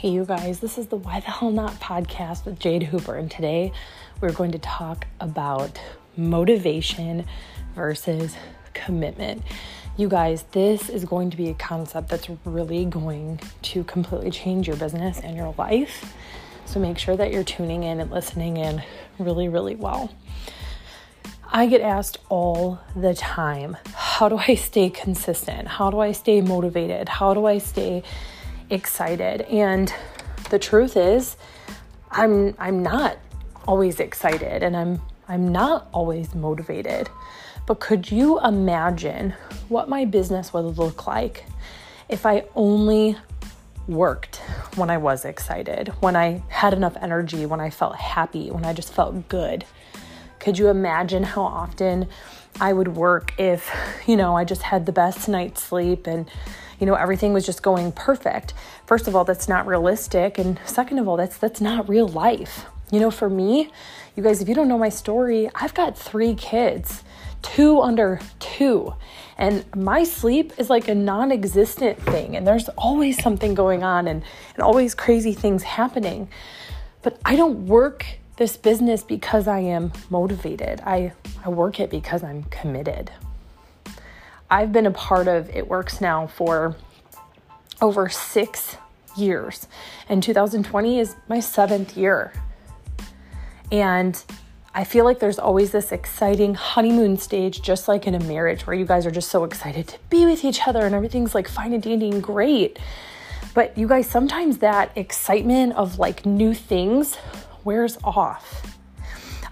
Hey, you guys, this is the Why the Hell Not podcast with Jade Hooper, and today we're going to talk about motivation versus commitment. You guys, this is going to be a concept that's really going to completely change your business and your life. So make sure that you're tuning in and listening in really, really well. I get asked all the time how do I stay consistent? How do I stay motivated? How do I stay excited. And the truth is, I'm I'm not always excited and I'm I'm not always motivated. But could you imagine what my business would look like if I only worked when I was excited, when I had enough energy, when I felt happy, when I just felt good? Could you imagine how often I would work if, you know, I just had the best night's sleep and you know everything was just going perfect. First of all that's not realistic. And second of all that's that's not real life. You know for me you guys if you don't know my story i've got three kids two under two. And my sleep is like a non-existent thing. And there's always something going on and, and always crazy things happening. But i don't work this business because i am motivated i, I work it because i'm committed I've been a part of It Works now for over six years, and 2020 is my seventh year. And I feel like there's always this exciting honeymoon stage, just like in a marriage, where you guys are just so excited to be with each other and everything's like fine and dandy and great. But you guys, sometimes that excitement of like new things wears off.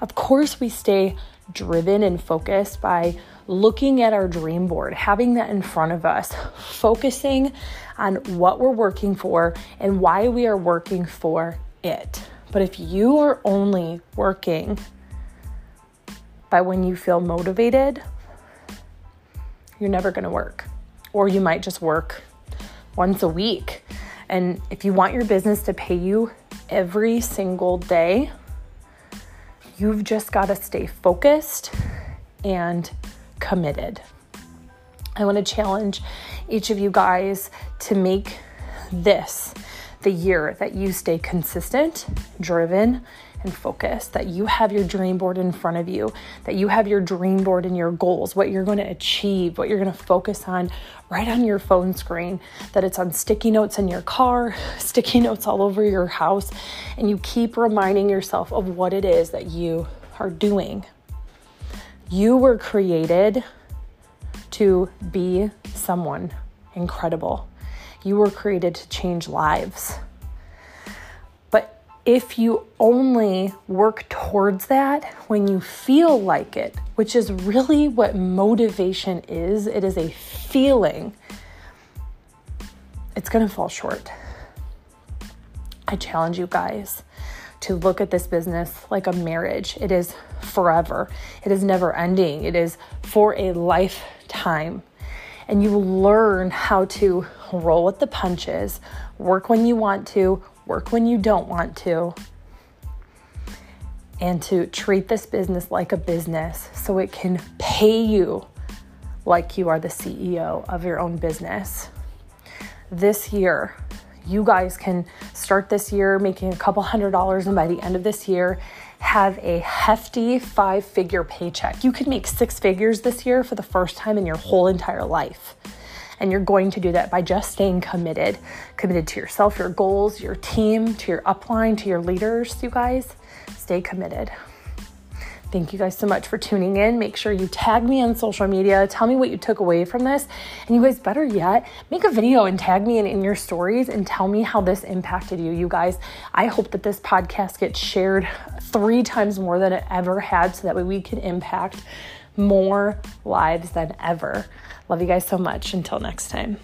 Of course, we stay driven and focused by looking at our dream board, having that in front of us, focusing on what we're working for and why we are working for it. But if you are only working by when you feel motivated, you're never going to work. Or you might just work once a week. And if you want your business to pay you every single day, you've just got to stay focused and committed. I want to challenge each of you guys to make this the year that you stay consistent, driven, and focus, that you have your dream board in front of you, that you have your dream board and your goals, what you're going to achieve, what you're going to focus on right on your phone screen, that it's on sticky notes in your car, sticky notes all over your house, and you keep reminding yourself of what it is that you are doing. You were created to be someone incredible. You were created to change lives. If you only work towards that when you feel like it, which is really what motivation is, it is a feeling, it's going to fall short. I challenge you guys to look at this business like a marriage. It is forever, it is never ending, it is for a lifetime. And you learn how to roll with the punches, work when you want to, work when you don't want to, and to treat this business like a business so it can pay you like you are the CEO of your own business. This year, you guys can start this year making a couple hundred dollars, and by the end of this year, have a hefty five figure paycheck. You could make six figures this year for the first time in your whole entire life. And you're going to do that by just staying committed, committed to yourself, your goals, your team, to your upline, to your leaders. You guys, stay committed. Thank you guys so much for tuning in. Make sure you tag me on social media. Tell me what you took away from this. And you guys, better yet, make a video and tag me in, in your stories and tell me how this impacted you. You guys, I hope that this podcast gets shared three times more than it ever had so that way we can impact more lives than ever. Love you guys so much. Until next time.